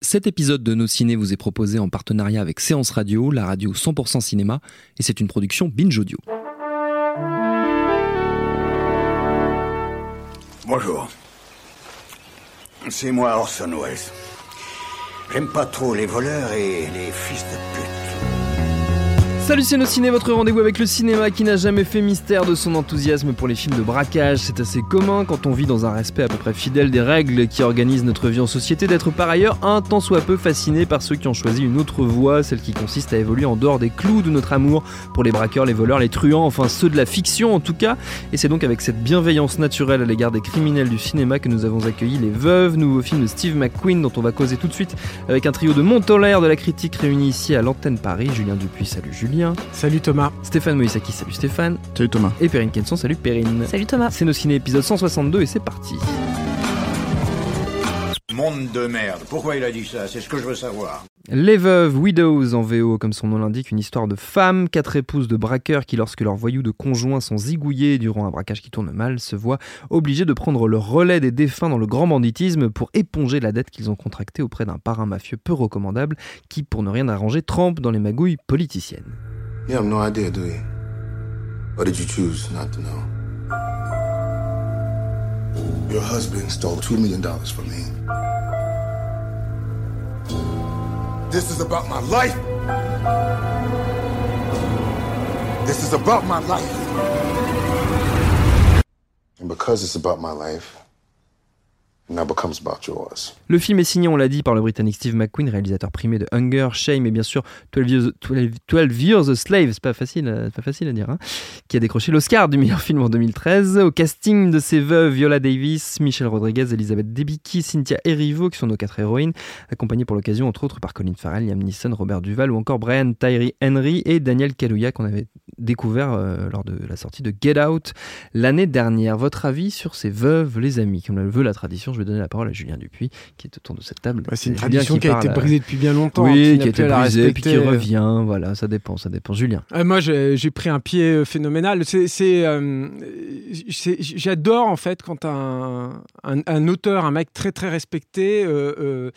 Cet épisode de Nos Ciné vous est proposé en partenariat avec Séance Radio, la radio 100% cinéma, et c'est une production Binge Audio. Bonjour. C'est moi Orson Welles. J'aime pas trop les voleurs et les fils de pute. Salut c'est votre rendez-vous avec le cinéma qui n'a jamais fait mystère de son enthousiasme pour les films de braquage. C'est assez commun quand on vit dans un respect à peu près fidèle des règles qui organisent notre vie en société d'être par ailleurs un tant soit peu fasciné par ceux qui ont choisi une autre voie, celle qui consiste à évoluer en dehors des clous de notre amour pour les braqueurs, les voleurs, les truands, enfin ceux de la fiction en tout cas. Et c'est donc avec cette bienveillance naturelle à l'égard des criminels du cinéma que nous avons accueilli Les Veuves, nouveau film de Steve McQueen dont on va causer tout de suite avec un trio de Montolaire de la critique réuni ici à l'antenne Paris. Julien Dupuis, salut Julien. Salut Thomas. Stéphane Moïsaki, salut Stéphane. Salut Thomas. Et Perrine Kenson, salut Perrine. Salut Thomas. C'est nos ciné épisode 162 et c'est parti. Monde de merde. Pourquoi il a dit ça? C'est ce que je veux savoir. Les veuves, widows en VO, comme son nom l'indique, une histoire de femmes, quatre épouses de braqueurs qui, lorsque leurs voyous de conjoints sont zigouillés durant un braquage qui tourne mal, se voient obligés de prendre le relais des défunts dans le grand banditisme pour éponger la dette qu'ils ont contractée auprès d'un parrain mafieux peu recommandable qui, pour ne rien arranger, trempe dans les magouilles politiciennes. Your husband stole $2 million from me. This is about my life. This is about my life. And because it's about my life, Le film est signé, on l'a dit, par le Britannique Steve McQueen, réalisateur primé de Hunger, Shame et bien sûr 12 Years, 12 12 Years a Slave, c'est pas facile, pas facile à dire, hein, qui a décroché l'Oscar du meilleur film en 2013. Au casting de ses veuves Viola Davis, Michelle Rodriguez, Elisabeth Debicki, Cynthia Erivo, qui sont nos quatre héroïnes, accompagnées pour l'occasion entre autres par Colin Farrell, Liam Neeson, Robert Duval ou encore Brian Tyree Henry et Daniel Kaluuya qu'on avait découvert euh, lors de la sortie de Get Out l'année dernière. Votre avis sur ces veuves, les amis Comme le veut la tradition, je vais donner la parole à Julien Dupuis, qui est autour de cette table. Ouais, c'est une tradition qui, a été euh, brisée depuis bien longtemps. hein, Oui, n'a qui a plus été à la brisé, puis qui respecter. revient. Voilà, ça dépend, ça dépend. Julien. Euh, moi, j'ai pris un pied euh, phénoménal. C'est, euh, j'adore en fait quand un, un, un auteur, un mec très très respecté, euh, euh,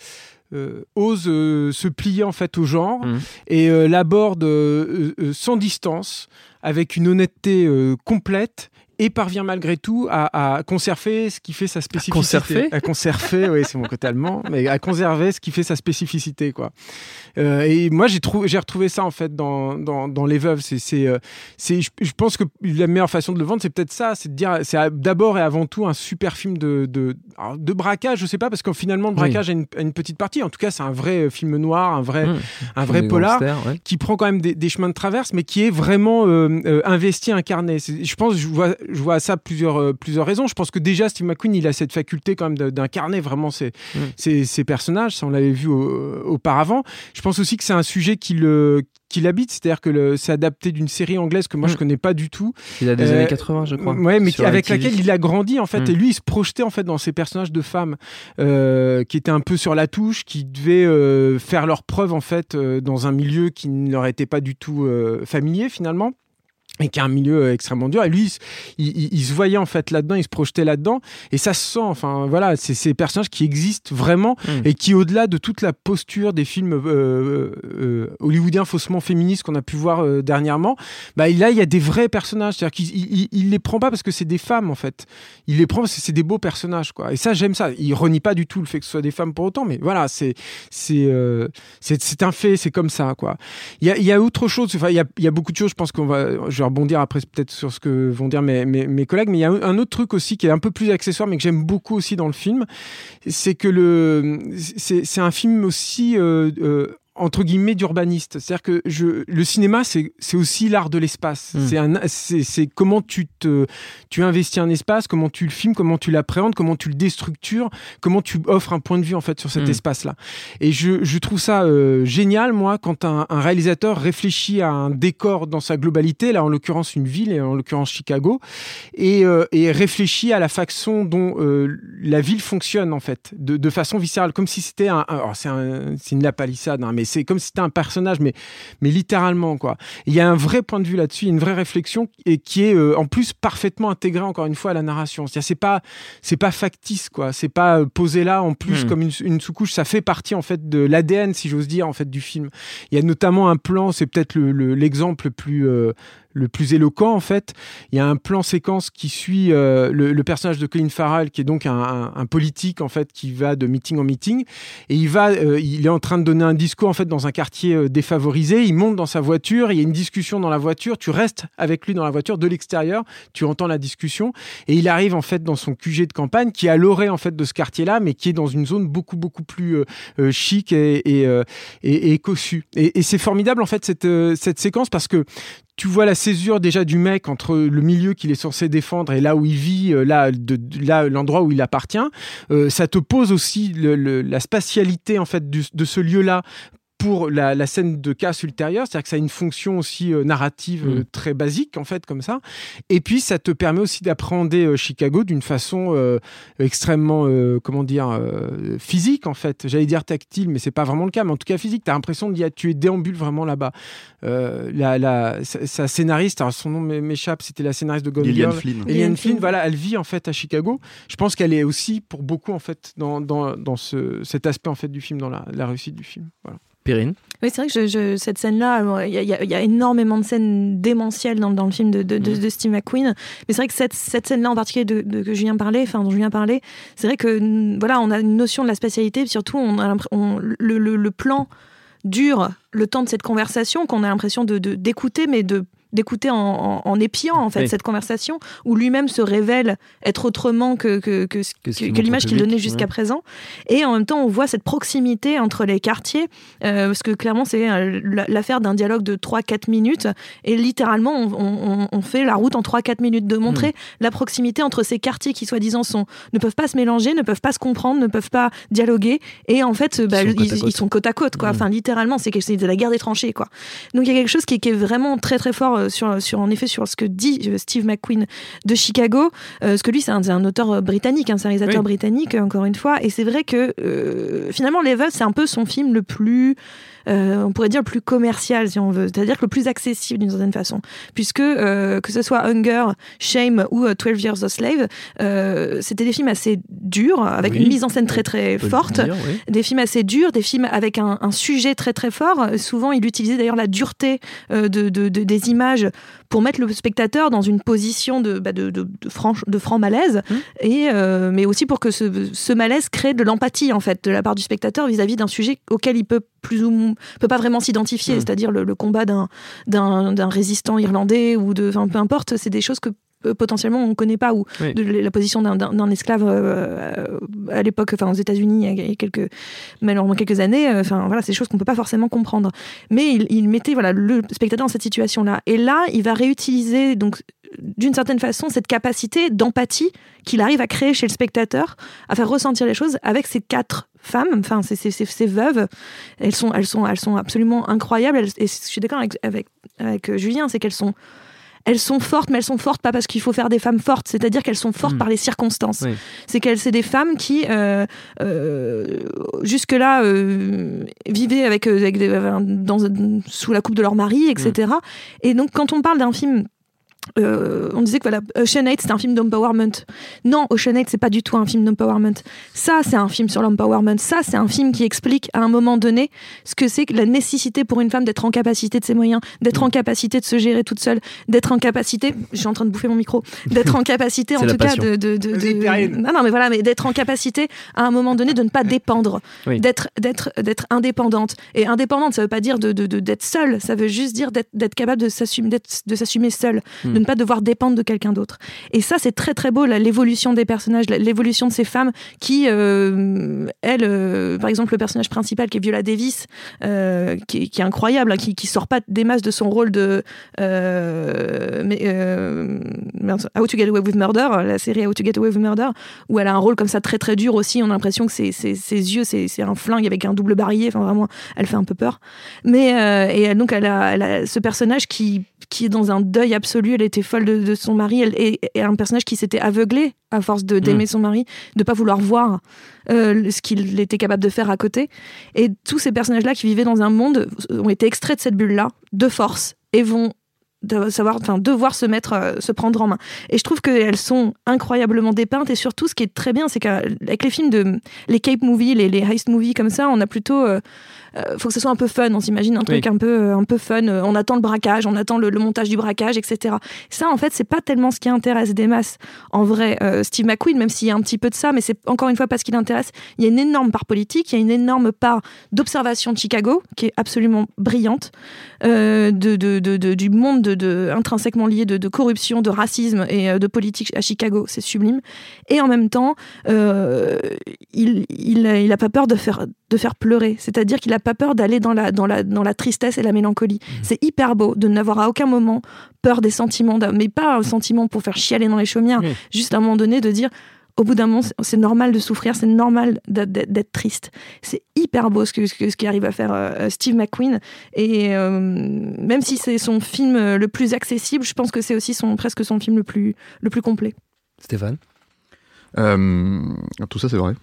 euh, ose euh, se plier en fait au genre Mhm. et euh, l'aborde euh, euh, sans distance, avec une honnêteté euh, complète. Et parvient malgré tout à, à conserver ce qui fait sa spécificité. conserver À conserver, oui, c'est mon côté allemand, mais à conserver ce qui fait sa spécificité, quoi. Euh, et moi, j'ai j'ai retrouvé ça en fait dans, dans, dans les veuves. C'est, c'est, euh, c'est, je, je pense que la meilleure façon de le vendre, c'est peut-être ça, c'est de dire, c'est d'abord et avant tout un super film de, de, de braquage. Je sais pas parce que finalement, le Oui. braquage a, une, a une petite partie. En tout cas, c'est un vrai euh, film noir, un vrai, Mmh. un vrai polar ouais. qui prend quand même des, des chemins de traverse, mais qui est vraiment euh, euh, investi, incarné. Je pense, je vois, je vois à ça plusieurs, euh, plusieurs raisons. Je pense que déjà, Steve McQueen, il a cette faculté quand même d'incarner vraiment ses, Mm. ses, ses personnages. Ça, on l'avait vu au- auparavant. Je pense aussi que c'est un sujet qui le qui l'habite, c'est-à-dire que c'est adapté d'une série anglaise que moi Mm. je connais pas du tout. Il a des Euh, années 80, je crois. Ouais, mais avec laquelle il a grandi en fait, Mm. et lui il se projetait en fait dans ces personnages de femmes euh, qui étaient un peu sur la touche, qui devaient euh, faire leurs preuves en fait euh, dans un milieu qui ne leur était pas du tout euh, familier finalement. Et qui est un milieu euh, extrêmement dur. Et lui, il, se- il- il- il se voyait en fait là-dedans, il se projetait là-dedans. Et ça se sent, enfin voilà, c'est ces personnages qui existent vraiment Mm. et qui, au-delà de toute la posture des films euh, euh, hollywoodiens faussement féministes qu'on a pu voir euh, dernièrement, bah, là, il y a des vrais personnages. C'est-à-dire qu'il il, les prend pas parce que c'est des femmes, en fait. Il les prend parce que c'est des beaux personnages, quoi. Et ça, j'aime ça. Il renie pas du tout le fait que ce soit des femmes pour autant, mais voilà, c'est c'est euh, c'est un fait, c'est comme ça, quoi. Il y a, il y a autre chose, enfin, il y a, y a beaucoup de choses, je pense qu'on va, je vais rebondir après peut-être sur ce que vont dire mes, mes, collègues, mais il y a un autre truc aussi qui est un peu plus accessoire, mais que j'aime beaucoup aussi dans le film, c'est que le, c'est c'est un film aussi euh, euh, entre guillemets d'urbaniste. C'est-à-dire que je, le cinéma, c'est aussi l'art de l'espace. Mm. C'est comment tu te, tu investis un espace, comment tu le filmes, comment tu l'appréhendes, comment tu le déstructures, comment tu offres un point de vue en fait sur cet Mm. espace-là. Et je, je trouve ça euh, génial, moi, quand un, un réalisateur réfléchit à un décor dans sa globalité, là en l'occurrence une ville, et en l'occurrence Chicago, et, euh, et réfléchit à la façon dont euh, la ville fonctionne en fait, de, de façon viscérale, comme si c'était un, un- alors, c'est un- c'est une lapalissade, hein, mais c'est comme si c'était un personnage, mais, mais littéralement quoi. Il y a un vrai point de vue là-dessus, une vraie réflexion et qui est euh, en plus parfaitement intégrée encore une fois à la narration. C'est-à-dire c'est pas c'est pas factice quoi, c'est pas euh, posé là en plus Hmm. comme une, une sous-couche, ça fait partie en fait de l'ADN si j'ose dire en fait du film. Il y a notamment un plan, c'est peut-être le- le- l'exemple le, plus euh, le plus éloquent en fait. Il y a un plan séquence qui suit euh, le, personnage de Colin Farrell, qui est donc un, politique en fait qui va de meeting en meeting, et il va, euh, il est en train de donner un discours en fait dans un quartier euh, défavorisé. Il monte dans sa voiture, il y a une discussion dans la voiture. Tu restes avec lui dans la voiture de l'extérieur, tu entends la discussion, et il arrive en fait dans son QG de campagne qui est à l'orée en fait de ce quartier-là, mais qui est dans une zone beaucoup beaucoup plus chic et, et, et, cossue. Et, c'est formidable en fait cette, cette séquence parce que tu vois la césure déjà du mec entre le milieu qu'il est censé défendre et là où il vit, euh, là, l'endroit où il appartient. Euh, ça te pose aussi la spatialité en fait de ce lieu-là pour la, la scène de casse ultérieure, c'est-à-dire que ça a une fonction aussi euh, narrative euh, Mm. très basique en fait comme ça. Et puis ça te permet aussi d'appréhender euh, Chicago d'une façon euh, extrêmement euh, comment dire euh, physique en fait. J'allais dire tactile, mais c'est pas vraiment le cas. Mais en tout cas physique, t'as l'impression d'y être- tu es déambule vraiment là-bas. Euh, la, la, sa, sa scénariste, alors son nom m'é- m'échappe, c'était la scénariste de Gone Girl. Flynn. Lillian Flynn, Flynn. voilà, elle vit en fait à Chicago. Je pense qu'elle est aussi pour beaucoup en fait dans, dans, dans ce, cet aspect en fait du film, dans la, la réussite du film. Voilà. Perrine. Oui, c'est vrai que je, je- cette scène-là, euh, il y, a- y énormément de scènes démentielles dans, dans le film de, de, de- de Steve McQueen. Mais c'est vrai que cette, cette scène-là en particulier de, que Julien parlait, enfin dont Julien parlait, c'est vrai que mm, voilà, on a une notion de la spatialité, surtout on a on- le, le- le plan dure le temps de cette conversation qu'on a l'impression de- d'écouter, mais de d'écouter en, en, en épiant en fait Oui. cette conversation où lui-même se révèle être autrement que, que, l'image qu'il donnait jusqu'à ouais. présent et en même temps on voit cette proximité entre les quartiers euh, parce que clairement c'est euh, la- l'affaire d'un dialogue de 3-4 minutes et littéralement on, on- on fait la route en 3-4 minutes de montrer Hmm. la proximité entre ces quartiers qui soi-disant sont ne peuvent pas se mélanger ne peuvent pas se comprendre ne peuvent pas dialoguer et en fait bah, sont ils, côte ils sont côte à côte quoi Hmm. enfin littéralement c'est la guerre des tranchées quoi donc il y a quelque chose qui, qui est vraiment très très fort euh, sur, sur en effet sur ce que dit euh, Steve McQueen de Chicago euh, parce que lui c'est un, auteur euh, britannique un c'est un réalisateur Oui. britannique encore une fois et c'est vrai que euh, finalement Level c'est un peu son film le plus euh, on pourrait dire le plus commercial si on veut, c'est-à-dire le plus accessible d'une certaine façon, puisque euh, que ce soit Hunger, Shame ou euh, 12 Years a Slave, euh, c'était des films assez durs, avec Oui. une mise en scène très très forte, dire, oui. des films assez durs, des films avec un, un sujet très très fort. Souvent, il utilisait d'ailleurs la dureté euh, de, de- de- des images pour mettre le spectateur dans une position de, bah, de, de, de franc, de franc malaise, Mmh. et, euh, mais aussi pour que ce, ce malaise crée de l'empathie en fait de la part du spectateur vis-à-vis d'un sujet auquel il peut plus ou moins, peut pas vraiment s'identifier, Mm. c'est-à-dire le, le combat d'un d'un d'un résistant irlandais ou de, enfin peu importe, c'est des choses que potentiellement on connaît pas ou Oui. de la position d'un- esclave euh, à l'époque, enfin aux États-Unis il y a quelques malheureusement quelques années, euh, enfin voilà, c'est des choses qu'on peut pas forcément comprendre. Mais il, il mettait voilà le spectateur dans cette situation-là. Et là, il va réutiliser donc d'une certaine façon cette capacité d'empathie qu'il arrive à créer chez le spectateur, à faire ressentir les choses avec ces quatre femmes, enfin ces, ces, ces- ces veuves, elles sont, elles sont, elles sont absolument incroyables. Elles- et je suis d'accord avec, avec, avec euh, Julien, c'est qu'elles sont elles sont fortes, mais elles sont fortes pas parce qu'il faut faire des femmes fortes, c'est-à-dire qu'elles sont fortes Mm. par les circonstances. Oui. C'est qu'elles, c'est des femmes qui euh, euh, jusque-là euh, vivaient avec, euh, avec des- dans, sous la coupe de leur mari, etc. Et donc quand on parle d'un film euh, on disait que voilà, Ocean 8 c'est un film d'empowerment. Non, Ocean 8 c'est pas du tout un film d'empowerment. Ça c'est un film sur l'empowerment. Ça c'est un film qui explique à un moment donné ce que c'est que la nécessité pour une femme d'être en capacité de ses moyens, d'être en capacité de se gérer toute seule, d'être en capacité. Je suis en train de bouffer mon micro. D'être en capacité en tout cas de, de, de- Vas-y, de- Perrine. non non mais voilà mais d'être en capacité à un moment donné de ne pas dépendre, Oui. d'être d'être d'être indépendante. Et indépendante ça veut pas dire de de- de- d'être seule, ça veut juste dire d'être d'être capable de s'assumer d'être- de s'assumer seule Hmm. De ne pas devoir dépendre de quelqu'un d'autre. Et ça, c'est très très beau, l'évolution des personnages, l'évolution de ces femmes qui, euh, elles, elle, euh, par exemple, le personnage principal qui est Viola Davis, euh, qui, qui est incroyable, hein, qui, qui sort pas des masses de son rôle de mais, How to Get Away with Murder, la série How to Get Away with Murder, où elle a un rôle comme ça très très dur aussi. On a l'impression que ses, ses, yeux, c'est un flingue avec un double barillet. Enfin, vraiment, elle fait un peu peur. Mais et donc elle a, elle a ce personnage qui qui est dans un deuil absolu. Elle était folle de, de son mari. Elle est, est un personnage qui s'était aveuglé à force de d'aimer son mari, de pas vouloir voir euh, ce qu'il était capable de faire à côté. Et tous ces personnages-là qui vivaient dans un monde ont été extraits de cette bulle-là de force et vont de savoir, enfin, devoir se mettre, euh, se prendre en main. Et je trouve qu'elles sont incroyablement dépeintes. Et surtout, ce qui est très bien, c'est qu'avec les films de les cape movies, les, les heist movies comme ça, on a plutôt, euh, euh, faut que ce soit un peu fun. On s'imagine un truc Oui. un peu, euh, un peu fun. On attend le braquage, on attend le, le montage du braquage, etc. Ça, en fait, c'est pas tellement ce qui intéresse des masses. En vrai, euh, Steve McQueen, même s'il y a un petit peu de ça, mais c'est encore une fois pas ce qui l'intéresse. Il y a une énorme part politique, il y a une énorme part d'observation de Chicago qui est absolument brillante, de, de- de- de- du monde de, de- intrinsèquement lié de, de corruption, de racisme et euh, de politique à Chicago, c'est sublime. Et en même temps, euh, il, il, il a pas peur de faire, de faire pleurer, c'est-à-dire qu'il a pas peur d'aller dans la, dans, la, dans la tristesse et la mélancolie. C'est hyper beau de n'avoir à aucun moment peur des sentiments, mais pas un sentiment pour faire chialer dans les chaumières, juste à un moment donné de dire au bout d'un moment, c'est- normal de souffrir, c'est normal d'être- triste. C'est hyper beau ce que ce qu'arrive à faire euh, Steve McQueen. Et euh, même si c'est son film euh, le plus accessible, je pense que c'est aussi son, presque son film le plus, le plus complet. Stéphane? Euh, tout ça, c'est vrai.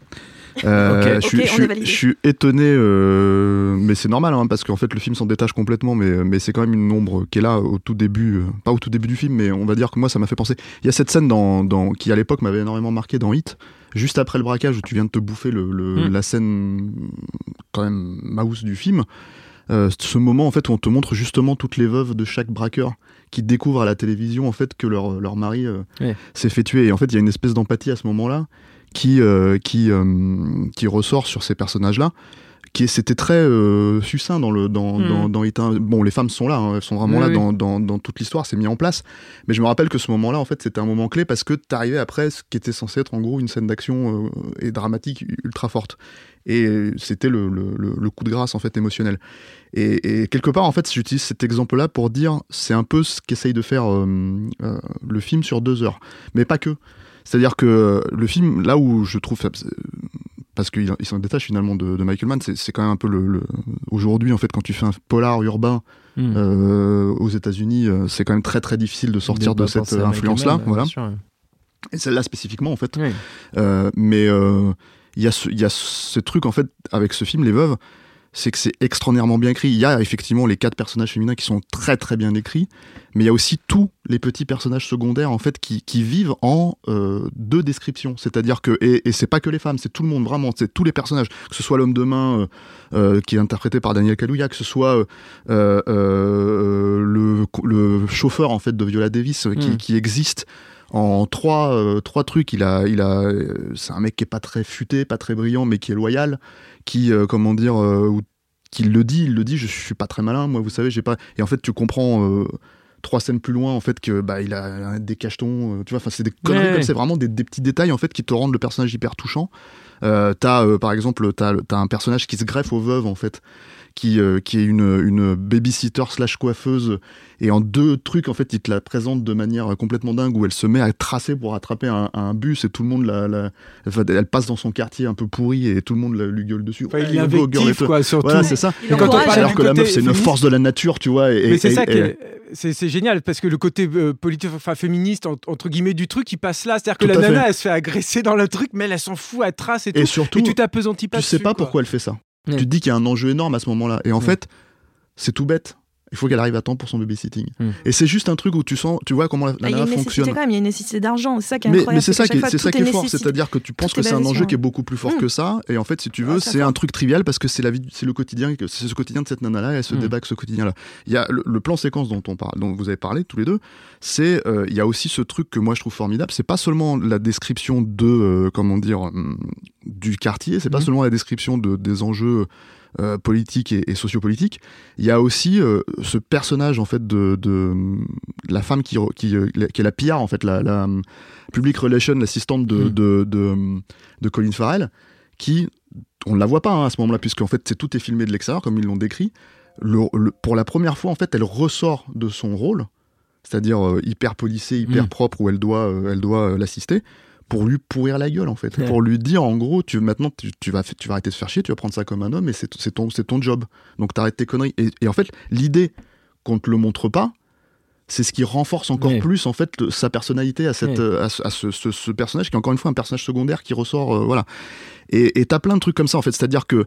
Euh, je, suis- je je étonné, euh, mais c'est normal, hein, parce qu'en fait le film s'en détache complètement, mais, mais c'est quand même une ombre qui est là au tout début, euh, pas au tout début du film, mais on va dire que moi ça m'a fait penser. Il y a cette scène dans, dans- qui à l'époque m'avait énormément marqué dans Hit, juste après le braquage où tu viens de te bouffer le, le- Mm. la scène quand même mouse du film. Euh, ce moment en fait où on te montre justement toutes les veuves de chaque braqueur qui découvrent à la télévision en fait que leur, leur mari euh, Ouais. s'est fait tuer et en fait il y a une espèce d'empathie à ce moment-là qui euh, qui euh, qui ressort sur ces personnages-là qui c'était très euh, succinct dans le dans, Mhm. dans, dans Hit 1. bon les femmes sont là hein, elles sont vraiment Oui, là oui. Dans, dans, dans toute l'histoire c'est mis en place mais je me rappelle que ce moment-là en fait c'était un moment clé parce que t'arrivais après ce qui était censé être en gros une scène d'action euh, et dramatique ultra forte et c'était le, le, coup de grâce en fait émotionnel et, et quelque part en fait j'utilise cet exemple là pour dire c'est un peu ce qu'essaye de faire euh, le film sur deux heures mais pas que c'est-à-dire que euh, le film là où je trouve euh, parce qu'il il s'en détache finalement de, de Michael Mann c'est quand même un peu le, le- aujourd'hui en fait quand tu fais un polar urbain Hmm. euh, aux États-Unis euh, c'est quand même très très difficile de sortir de, cette penser à Michael influence là Mann, voilà sûr, et celle-là spécifiquement en fait Oui. euh, mais il y, y a ce truc en fait avec ce film Les Veuves, c'est que c'est extraordinairement bien écrit. Il y a effectivement les quatre personnages féminins qui sont très très bien écrits, mais il y a aussi tous les petits personnages secondaires en fait qui, qui vivent en euh, deux descriptions. C'est-à-dire que et, et c'est pas que les femmes, c'est tout le monde vraiment, c'est tous les personnages, que ce soit l'homme de main euh, euh, qui est interprété par Daniel Kaluuya, que ce soit le, le chauffeur en fait de Viola Davis euh, qui, Mm. qui existe en trois, euh, trois trucs. Il a, il a, euh, c'est un mec qui est pas très futé, pas très brillant, mais qui est loyal, qui, euh, comment dire, qui le dit, il le dit, je suis pas très malin, moi, vous savez, j'ai pas. Et en fait, tu comprends. trois scènes plus loin en fait que bah il a des cachetons euh, tu vois enfin c'est des conneries Ouais, comme ouais. c'est vraiment des, des petits détails en fait qui te rendent le personnage hyper touchant euh, t'as euh, par exemple t'as as un personnage qui se greffe aux veuves en fait qui, euh, qui est une, une babysitter slash coiffeuse et en deux trucs en fait il te la présente de manière complètement dingue où elle se met à tracer pour attraper un, un bus et tout le monde la, la- enfin, elle passe dans son quartier un peu pourri et tout le monde la- lui gueule dessus Enfin, il est et invectif, quoi, surtout. voilà c'est ça Il encourage. alors que la côté meuf c'est une force de la nature tu vois et, Mais c'est et- ça et- que c'est génial parce que le côté euh, politique, enfin féministe en- entre guillemets du truc, il passe là. C'est-à-dire que la nana, fait. elle se fait agresser dans le truc, mais elle, elle s'en fout, elle trace et tout. et surtout et tu t'apesantis pas. tu sais dessus, pas quoi. pourquoi elle fait ça. Tu te dis qu'il y a un enjeu énorme à ce moment-là. Et en fait, c'est tout bête. Il faut qu'elle arrive à temps pour son babysitting. Mm. Et c'est juste un truc où tu sens, tu vois comment la, la Ah, nana fonctionne. quand même, il y a une nécessité d'argent. C'est ça qui est Mais, incroyable. mais c'est ça qui est, ça qui fort, c'est-à-dire que tu penses que est c'est un enjeu qui est beaucoup plus fort Mm. que ça, et en fait, si tu veux, Ouais, c'est un truc trivial parce que c'est la vie, c'est le quotidien, c'est ce quotidien de cette nana-là, et elle se Mm. débat avec ce quotidien-là. Il y a le, le plan séquence dont on parle, dont vous avez parlé tous les deux, c'est, euh, il y a aussi ce truc que moi je trouve formidable, c'est pas seulement la description de, euh, comment dire, hum, du quartier, c'est pas Mhm. seulement la description de, des enjeux euh, politiques et, et sociopolitiques, il y a aussi euh, ce personnage en fait de, de, de la femme qui, qui, euh, qui est la PR en fait, la, la public relation, l'assistante de, Mhm. de, de, de Colin Farrell, qui on ne la voit pas hein, à ce moment-là, puisqu'en fait, c'est tout est filmé de l'extérieur, comme ils l'ont décrit. Le, le- pour la première fois, en fait, elle ressort de son rôle, c'est-à-dire hyper policée, hyper Mm. propre, où elle doit, elle doit l'assister, pour lui pourrir la gueule, en fait. Ouais. Pour lui dire, en gros, tu, maintenant, tu, tu vas, tu vas arrêter de faire chier, tu vas prendre ça comme un homme, et c'est ton, c'est ton job. Donc, t'arrêtes tes conneries. Et, et en fait, l'idée qu'on te le montre pas, c'est ce qui renforce encore Ouais. plus en fait le- sa personnalité à, cette, Ouais. à, ce, à ce- ce- ce personnage qui est encore une fois un personnage secondaire qui ressort euh, voilà et t'as plein de trucs comme ça en fait c'est à dire que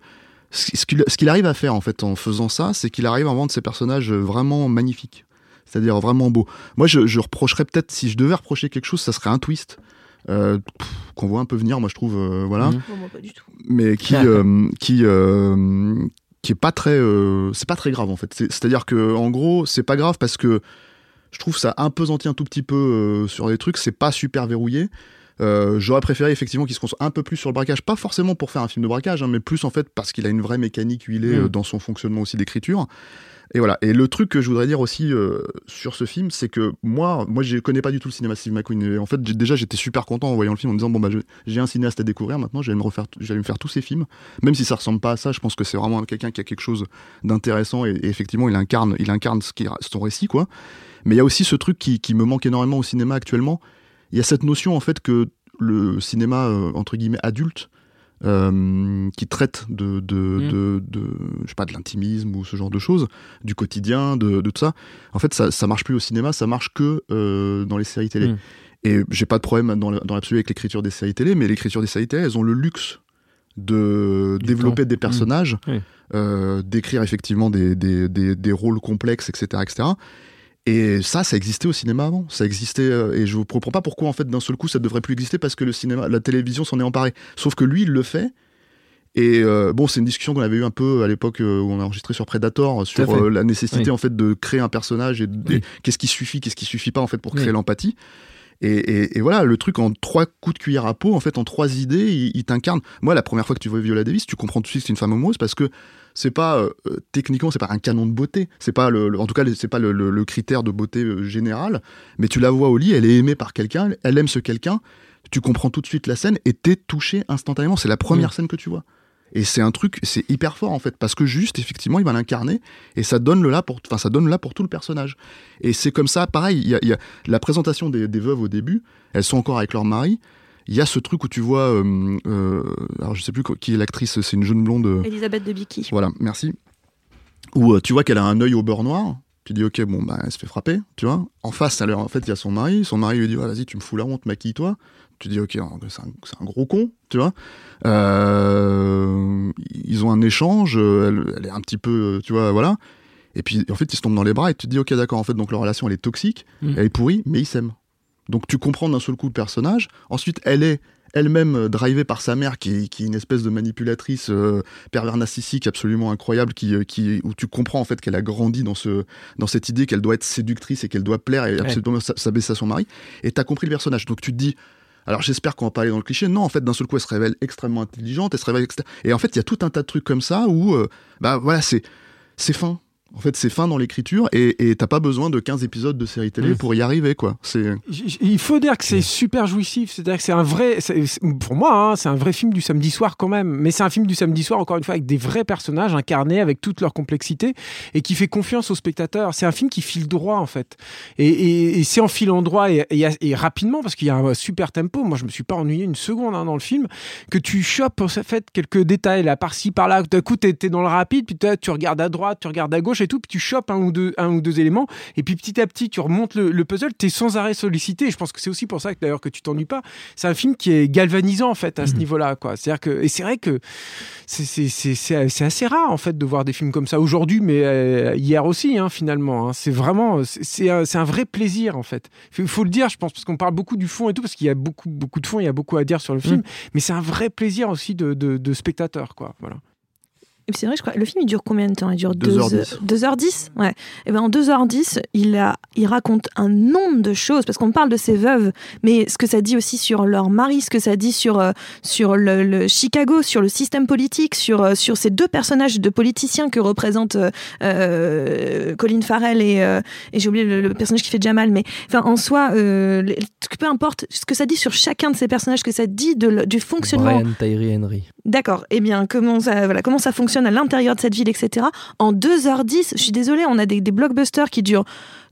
ce qu'il arrive à faire en fait en faisant ça c'est qu'il arrive à rendre ses personnages vraiment magnifiques c'est-à-dire vraiment beaux moi je, je reprocherais peut-être si je devais reprocher quelque chose ça serait un twist euh, qu'on voit un peu venir moi je trouve euh, voilà. Bon, moi, pas du tout. mais qui euh, qui euh, qui est pas très euh, c'est pas très grave en fait C'est- c'est-à-dire que en gros c'est pas grave parce que je trouve ça impesantit un tout petit peu euh, sur les trucs c'est pas super verrouillé Euh, J'aurais préféré effectivement qu'il se concentre un peu plus sur le braquage, pas forcément pour faire un film de braquage, hein, mais plus en fait parce qu'il a une vraie mécanique huilée Mm. euh, dans son fonctionnement aussi d'écriture. Et voilà. Et le truc que je voudrais dire aussi euh, sur ce film, c'est que moi, moi, je connais pas du tout le cinéma Steve McQueen. En fait, déjà, j'étais super content en voyant le film, en disant bon bah, j'ai un cinéaste à découvrir. Maintenant, j'allais me refaire, j'allais me faire tous ses films, même si ça ressemble pas à ça. Je pense que c'est vraiment quelqu'un qui a quelque chose d'intéressant et, effectivement, il incarne, il incarne ce qui son récit, quoi. Mais il y a aussi ce truc qui, qui me manque énormément au cinéma actuellement. Il y a cette notion en fait que le cinéma euh, entre guillemets adulte euh, qui traite de, de, Mm. de, de- je sais pas, de l'intimisme ou ce genre de choses, du quotidien, de, tout ça. En fait, ça, ça marche plus au cinéma, ça marche que euh, dans les séries télé. Mm. Et j'ai pas de problème dans l'absolu avec l'écriture des séries télé, mais l'écriture des séries télé, elles ont le luxe de Du développer temps. des personnages, Mm. Oui. euh, d'écrire effectivement des, des, des, des rôles complexes, etc., etc. Et ça, ça existait au cinéma avant. Ça existait, euh, et je vous comprends pas pourquoi en fait d'un seul coup ça devrait plus exister parce que le cinéma, la télévision s'en est emparée. Sauf que lui, il le fait. Et euh, bon, c'est une discussion qu'on avait eu un peu à l'époque euh, où on a enregistré sur Predator sur euh, la nécessité Oui. en fait de créer un personnage et, de- Oui. et qu'est-ce qui suffit, qu'est-ce qui suffit pas en fait pour créer Oui. l'empathie. Et, et- et voilà, le truc en trois coups de cuillère à peau, en fait, en trois idées, il, il t'incarne. Moi, la première fois que tu vois Viola Davis, tu comprends tout de suite que c'est une femme amoureuse parce que c'est pas euh, euh, techniquement, c'est pas un canon de beauté. C'est pas le, le- en tout cas, c'est pas le, critère de beauté euh, général. Mais tu la vois au lit, elle est aimée par quelqu'un, elle aime ce quelqu'un. Tu comprends tout de suite la scène et t'es touché instantanément. C'est la première scène que tu vois. Et c'est un truc, c'est hyper fort en fait, parce que juste, effectivement, il va l'incarner et ça donne le là pour, enfin, ça donne le là pour tout le personnage. Et c'est comme ça, pareil, il y a, y a la présentation des, des veuves au début, elles sont encore avec leur mari. Il y a ce truc où tu vois, euh, euh, alors je sais plus qui est l'actrice, c'est une jeune blonde. euh, Elisabeth de Bicky. voilà, merci. Où tu vois qu'elle a un œil au beurre noir. Tu dis, ok, bon, bah, elle se fait frapper, tu vois. En face, alors, en fait, il y a son mari. Son mari lui dit, Ouais, vas-y, tu me fous la honte, maquille-toi. Tu dis, ok, c'est un, gros con, tu vois. Euh, ils ont un échange, euh, elle, elle est un petit peu, euh, tu vois, voilà. Et puis, en fait, ils se tombent dans les bras et tu te dis, ok, d'accord, en fait, donc leur relation, elle est toxique, Mm. elle est pourrie, mais ils s'aiment. Donc, tu comprends d'un seul coup le personnage. Ensuite, elle est elle-même drivée par sa mère, qui, qui est une espèce de manipulatrice euh, pervers narcissique absolument incroyable, qui, qui, où tu comprends en fait qu'elle a grandi dans, ce, dans cette idée qu'elle doit être séductrice et qu'elle doit plaire et Ouais. absolument s'abaisser à son mari. Et t'as compris le personnage. Donc tu te dis, alors j'espère qu'on va pas aller dans le cliché. Non, en fait, d'un seul coup, elle se révèle extrêmement intelligente, elle se révèle. Et en fait, il y a tout un tas de trucs comme ça où, euh, bah voilà, c'est fin. En fait, c'est fin dans l'écriture et t'as pas besoin de 15 épisodes de série télé Mm. pour y arriver, quoi. C'est Il faut dire que c'est super jouissif, c'est-à-dire que c'est un vrai, pour moi, hein, c'est un vrai film du samedi soir quand même, mais c'est un film du samedi soir encore une fois avec des vrais personnages incarnés avec toute leur complexité et qui fait confiance aux spectateurs. C'est un film qui file droit en fait, et, et- et c'est en filant droit et, rapidement parce qu'il y a un super tempo. Moi, je me suis pas ennuyé une seconde hein, dans le film, que tu chopes en fait quelques détails là par-ci par-là. D'un coup, t'es es dans le rapide, puis tu regardes à droite, tu regardes à gauche et tout, puis tu chopes un ou deux, un ou deux éléments, et puis petit à petit, tu remontes le, le puzzle. T'es sans arrêt sollicité. Et je pense que c'est aussi pour ça que d'ailleurs que tu t'ennuies pas. C'est un film qui est galvanisant en fait à ce niveau-là, quoi. C'est-à-dire que et c'est vrai que c'est assez rare en fait de voir des films comme ça aujourd'hui, mais euh, hier aussi hein, finalement. hein. C'est vraiment c'est- un, un vrai plaisir en fait. Il faut le dire, je pense, parce qu'on parle beaucoup du fond et tout, parce qu'il y a beaucoup beaucoup de fond, il y a beaucoup à dire sur le film, mais c'est un vrai plaisir aussi de, de, de spectateur, quoi. Voilà. Et c'est vrai, je crois, le film il dure combien de temps? Il dure 2h10. 2h10 Ouais. Et ben en 2h10, il, a, il raconte un nombre de choses, parce qu'on parle de ces veuves, mais ce que ça dit aussi sur leur mari, ce que ça dit sur, euh, sur le, le Chicago, sur le système politique, sur, euh, sur ces deux personnages de politiciens que représentent euh, Colin Farrell et, et j'ai oublié le, le personnage qui fait Jamal, mais enfin en soi, les- peu importe ce que ça dit sur chacun de ces personnages, ce que ça dit de, du fonctionnement Brian Tyree Henry. D'accord. Eh bien, comment ça, voilà, comment ça fonctionne à l'intérieur de cette ville, etc. En 2h10, je suis désolée, on a des, des blockbusters qui durent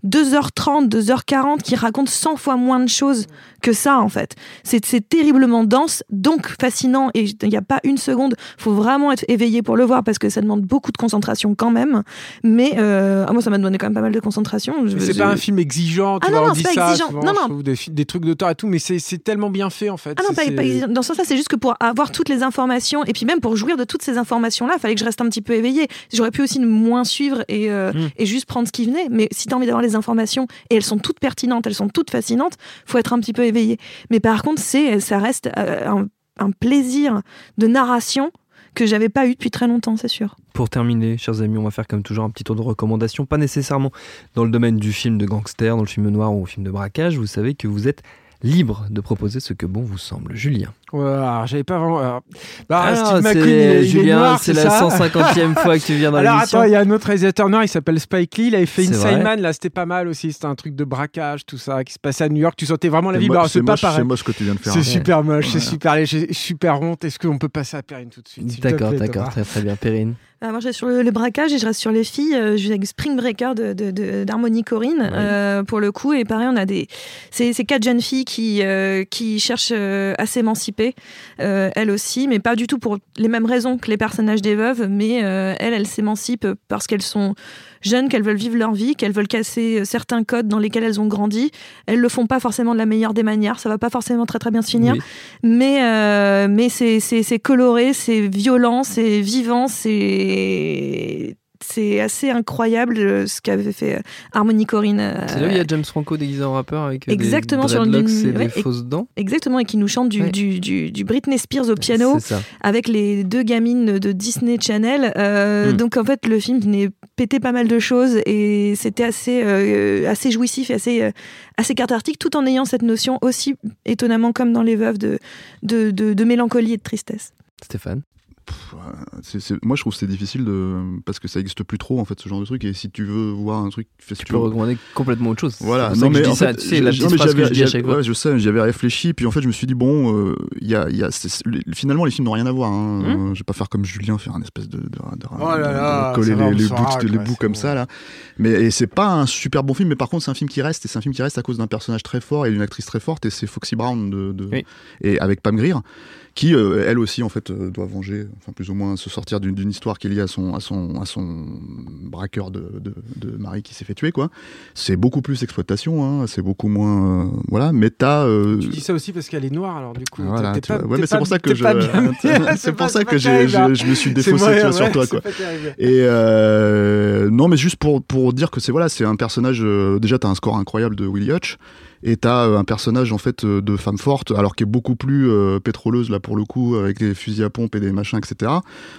2h30, 2h40, qui racontent 100 fois moins de choses que ça, en fait. C'est c'est terriblement dense, donc fascinant, et il n'y a pas une seconde. faut vraiment être éveillé pour le voir, parce que ça demande beaucoup de concentration quand même. Mais euh, ah, moi, ça m'a demandé quand même pas mal de concentration. C'est pas un film exigeant, tu Ah vois, non, on non, dit c'est pas ça exigeant. souvent, Non, non. des, des trucs d'auteur et tout, mais c'est tellement bien fait en fait. Ah non, pas, pas exigeant. dans ce sens-là, c'est juste que pour avoir toutes les informations, et puis même pour jouir de toutes ces informations-là, il fallait que je reste un petit peu éveillée. J'aurais pu aussi moins suivre et, euh, Mm. et juste prendre ce qui venait. Mais si tu as envie d'avoir les informations, et elles sont toutes pertinentes, elles sont toutes fascinantes, faut être un petit peu éveillé. Mais par contre, c'est, ça reste euh, un, un plaisir de narration que j'avais pas eu depuis très longtemps, c'est sûr. Pour terminer, chers amis, on va faire comme toujours un petit tour de recommandations, pas nécessairement dans le domaine du film de gangster, dans le film noir ou au film de braquage. Vous savez que vous êtes libre de proposer ce que bon vous semble. Julien. Ouais, alors, j'avais pas vraiment. alors- Bah, Ah, Steve c'est- McQueen, il est- il est Julien, noir, c'est c'est la ça 150e fois que tu viens dans Alors l'émission. attends, il y a un autre réalisateur noir, il s'appelle Spike Lee, il avait fait Inside. Man, là c'était pas mal aussi, c'était un truc de braquage, tout ça, qui se passait à New York, tu sentais vraiment la vie, mo- bah, c'est c'est pas moche- pareil. c'est moche ce que tu viens de faire. C'est Ouais. super moche, c'est super j'ai super honte, est-ce qu'on peut passer à Perrine tout de suite D'accord, plaît, d'accord, très très bien. Perrine. Ah, moi, je reste sur le, le braquage et je reste sur les filles. Euh, je vais avec Spring Breaker de, de- de- d'Harmony Corinne, euh, pour le coup. Et pareil, on a des. C'est, c'est quatre jeunes filles qui, euh, qui cherchent euh, à s'émanciper, euh, elles aussi, mais pas du tout pour les mêmes raisons que les personnages des veuves. Mais euh, elles, elles s'émancipent parce qu'elles sont jeunes, qu'elles veulent vivre leur vie, qu'elles veulent casser euh, certains codes dans lesquels elles ont grandi. Elles le font pas forcément de la meilleure des manières. Ça va pas forcément très très bien se finir. Oui. Mais, euh, mais c'est coloré, c'est violent, c'est vivant, c'est, c'est assez incroyable euh, ce qu'avait fait euh, Harmony Corinne. euh, C'est là où il y a James Franco déguisé en rappeur avec Exactement, des sur le- et ouais, des et- fausses dents. Exactement, et qui nous chante du, Ouais. du, du, du Britney Spears au piano avec les deux gamines de Disney Channel. Euh, Hmm. Donc en fait, le film venait péter pas mal de choses et c'était assez, euh, assez jouissif et assez, euh, assez cathartique, tout en ayant cette notion aussi étonnamment comme dans Les Veuves de, de, de, de mélancolie et de tristesse. Stéphane. Pff, moi je trouve que c'est difficile de parce que ça existe plus trop en fait ce genre de truc et si tu veux voir un truc fais ce Tu que peux recommander complètement autre chose. Voilà, non que mais je tu sais, la je- petite non, mais phrase que j'avais- je dis à j'avais- chaque fois. ouais, je sais, j'avais réfléchi, puis en fait je me suis dit bon, euh, il y a, il y a- finalement les films n'ont rien à voir. Hein. Hmm. Euh, je vais pas faire comme Julien, faire un espèce de, de, de- Oh là là, de coller les, bouts, les comme bon. ça là. Mais et c'est pas un super bon film, mais par contre c'est un film qui reste, et c'est un film qui reste à cause d'un personnage très fort et d'une actrice très forte, et c'est Foxy Brown de, de- Oui. et avec Pam Grier qui euh, elle aussi en fait euh, doit venger, enfin plus ou moins se sortir d'une histoire qui est liée à son à son à son braqueur de, de, de mari qui s'est fait tuer quoi. C'est beaucoup plus exploitation, hein, c'est beaucoup moins euh, voilà, mais t'as Tu dis ça aussi parce qu'elle est noire, alors du coup. voilà, pas-. Ouais, mais c'est pour ça que je c'est pour ça que je, me suis défaussé sur toi quoi. Et non, mais juste pour, pour dire que c'est voilà, c'est un personnage. déjà, t'as un score incroyable de Willie Hutch, et t'as euh, un personnage en fait euh, de femme forte, alors qui est beaucoup plus euh, pétroleuse là pour le coup, avec des fusils à pompe et des machins, etc.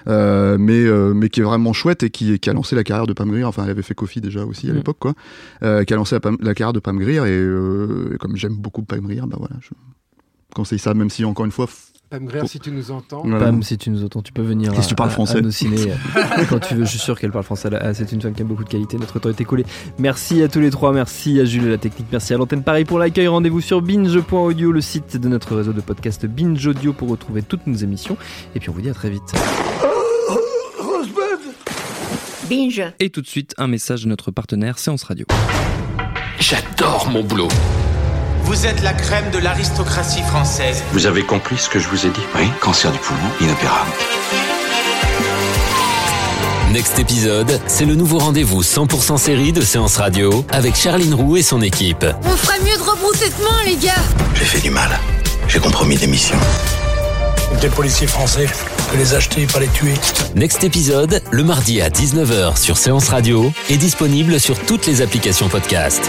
Euh, mais mais qui est vraiment chouette et qui, qui a lancé la carrière de Pam Grier. Enfin, elle avait fait Coffee déjà aussi à Mm. l'époque, quoi. Qui a lancé la, carrière de Pam Grier et, et comme j'aime beaucoup Pam Grier, bah voilà, je conseille ça, même si encore une fois. Pam Grier, si tu nous entends. voilà. Pam, si tu nous entends, tu peux venir Qu'est-ce que à, tu parles à- français à nos ciné euh, quand tu veux. Je suis sûr qu'elle parle français. C'est une femme qui a beaucoup de qualité. Notre temps est écoulé. Merci à tous les trois. Merci à Jules et la technique. Merci à l'antenne Paris pour l'accueil. Rendez-vous sur binge.audio, le site de notre réseau de podcast Binge Audio pour retrouver toutes nos émissions. Et puis on vous dit à très vite. Binge. Et tout de suite, un message de notre partenaire Séance Radio. J'adore mon boulot. Vous êtes la crème de l'aristocratie française. Vous avez compris ce que je vous ai dit Oui, cancer du poumon, inopérable. Next épisode, c'est le nouveau rendez-vous 100% série de Séance Radio avec Charline Roux et son équipe. On ferait mieux de rebrousser de main, les gars. J'ai fait du mal. J'ai compromis des missions. Des policiers français, que les acheter, pas les tuer. Next épisode, le mardi à 19h sur Séance Radio, est disponible sur toutes les applications podcast.